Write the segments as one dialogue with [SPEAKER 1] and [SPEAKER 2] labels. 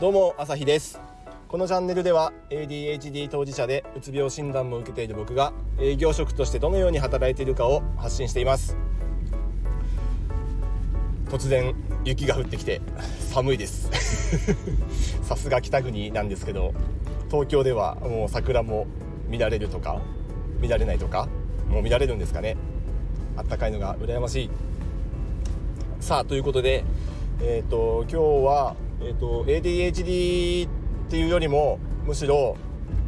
[SPEAKER 1] どうも朝日です。このチャンネルでは ADHD 当事者でうつ病診断も受けている僕が営業職としてどのように働いているかを発信しています。突然雪が降ってきて寒いです。さすが北国なんですけど東京ではもう桜も見られるとか見られないとかもう見られるんですかね。あったかいのが羨ましい。さあということでえっ、ー、と今日は、えーと、ADHD っていうよりもむしろ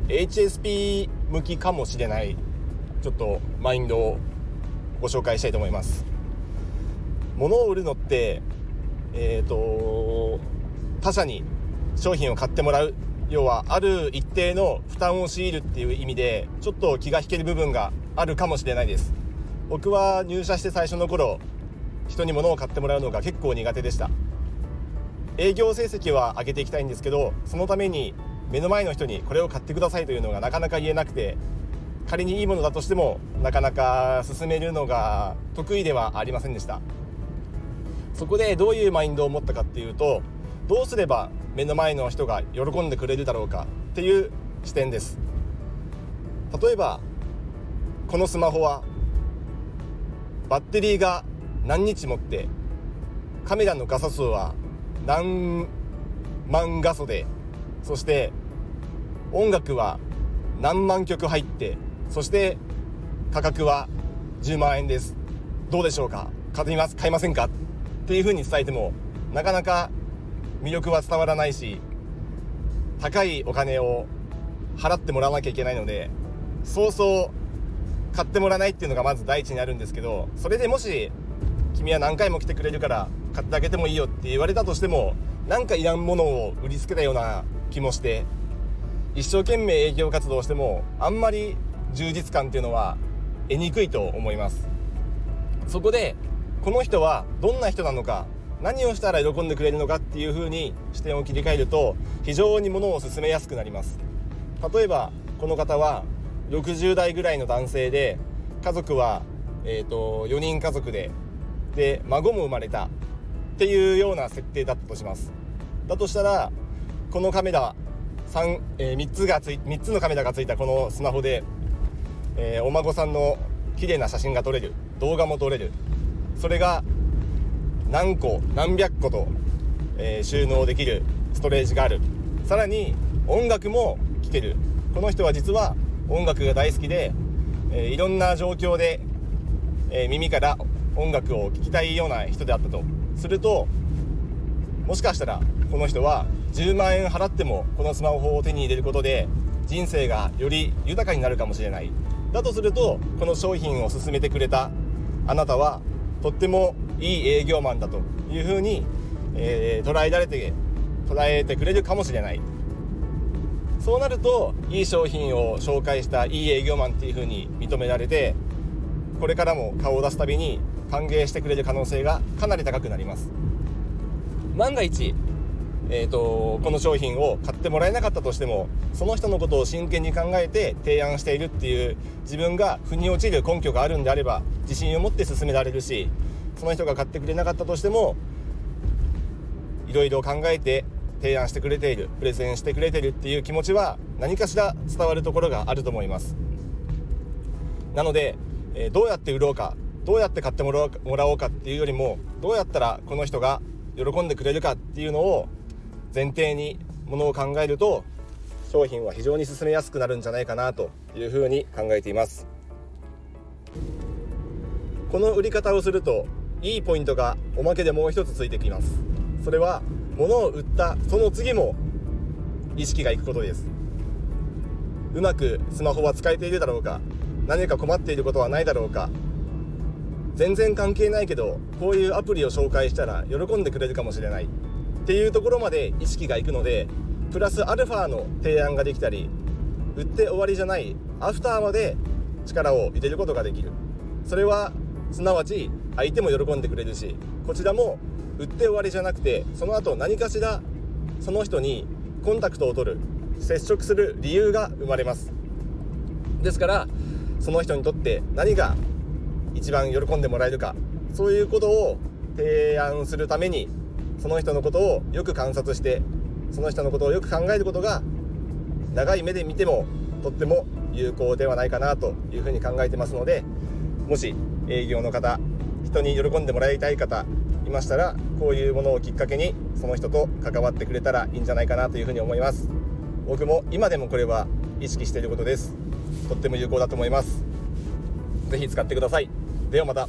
[SPEAKER 1] HSP 向きかもしれないちょっとマインドをご紹介したいと思います。物を売るのってえっ、ー、と他社に商品を買ってもらう要はある一定の負担を強いるっていう意味でちょっと気が引ける部分があるかもしれないです。僕は入社して最初の頃人に物を買ってもらうのが結構苦手でした。営業成績は上げていきたいんですけどそのために目の前の人にこれを買ってくださいというのがなかなか言えなくて仮にいいものだとしてもなかなか進めるのが得意ではありませんでした。そこでどういうマインドを持ったかっていうとどうすれば目の前の人が喜んでくれるだろうかっていう視点です。例えばこのスマホはバッテリーが何日持ってカメラの画素数は何万画素でそして音楽は何万曲入ってそして価格は10万円です。どうでしょうか？買います？買いませんか？っていうふうに伝えてもなかなか魅力は伝わらないし高いお金を払ってもらわなきゃいけないのでそうそう買ってもらわないっていうのがまず第一にあるんですけどそれでもし君は何回も来てくれるから買ってあげてもいいよって言われたとしてもなんかいらんものを売りつけたような気もして一生懸命営業活動してもあんまり充実感っていうのは得にくいと思います。そこでこの人はどんな人なのか何をしたら喜んでくれるのかっていう風に視点を切り替えると非常にものを進めやすくなります。例えばこの方は60代ぐらいの男性で家族は、えーと、4人家族でで孫も生まれたっていうような設定だったとします。だとしたらこのカメラ 3,、え、3つがつい3つのカメラがついたこのスマホで、えー、お孫さんの綺麗な写真が撮れる動画も撮れる。それが何個何百個と、えー、収納できるストレージがある。さらに音楽も聴ける。この人は実は音楽が大好きで、えー、いろんな状況で、えー、耳から音楽を聴きたいような人であったとするともしかしたらこの人は10万円払ってもこのスマホを手に入れることで人生がより豊かになるかもしれない。だとするとこの商品を勧めてくれたあなたはとってもいい営業マンだというふうに、えー、捉えられて捉えてくれるかもしれない。そうなるといい商品を紹介したいい営業マンっていうふうに認められてこれからも顔を出すたびに歓迎してくれる可能性がかなり高くなります。万が一えーと、この商品を買ってもらえなかったとしてもその人のことを真剣に考えて提案しているっていう自分が腑に落ちる根拠があるんであれば自信を持って進められるしその人が買ってくれなかったとしてもいろいろ考えて提案してくれているプレゼンしてくれているっていう気持ちは何かしら伝わるところがあると思います。なので、えー、どうやって売ろうかどうやって買ってもらおうかっていうよりもどうやったらこの人が喜んでくれるかっていうのを前提にものを考えると商品は非常に進めやすくなるんじゃないかなというふうに考えています。この売り方をするといいポイントがおまけでもう一つついてきます。それは物を売ったその次も意識がいくことです。うまくスマホは使えているだろうか。何か困っていることはないだろうか。全然関係ないけどこういうアプリを紹介したら喜んでくれるかもしれない。っていうところまで意識がいくのでプラスアルファの提案ができたり売って終わりじゃないアフターまで力を入れることができる。それはすなわち相手も喜んでくれるしこちらも売って終わりじゃなくてその後何かしらその人にコンタクトを取る接触する理由が生まれます。ですからその人にとって何が一番喜んでもらえるかそういうことを提案するためにその人のことをよく観察してその人のことをよく考えることが長い目で見てもとっても有効ではないかなというふうに考えてますのでもし営業の方人に喜んでもらいたい方いましたらこういうものをきっかけにその人と関わってくれたらいいんじゃないかなというふうに思います。僕も今でもこれは意識していることです。とっても有効だと思います。是非使ってください。ではまた。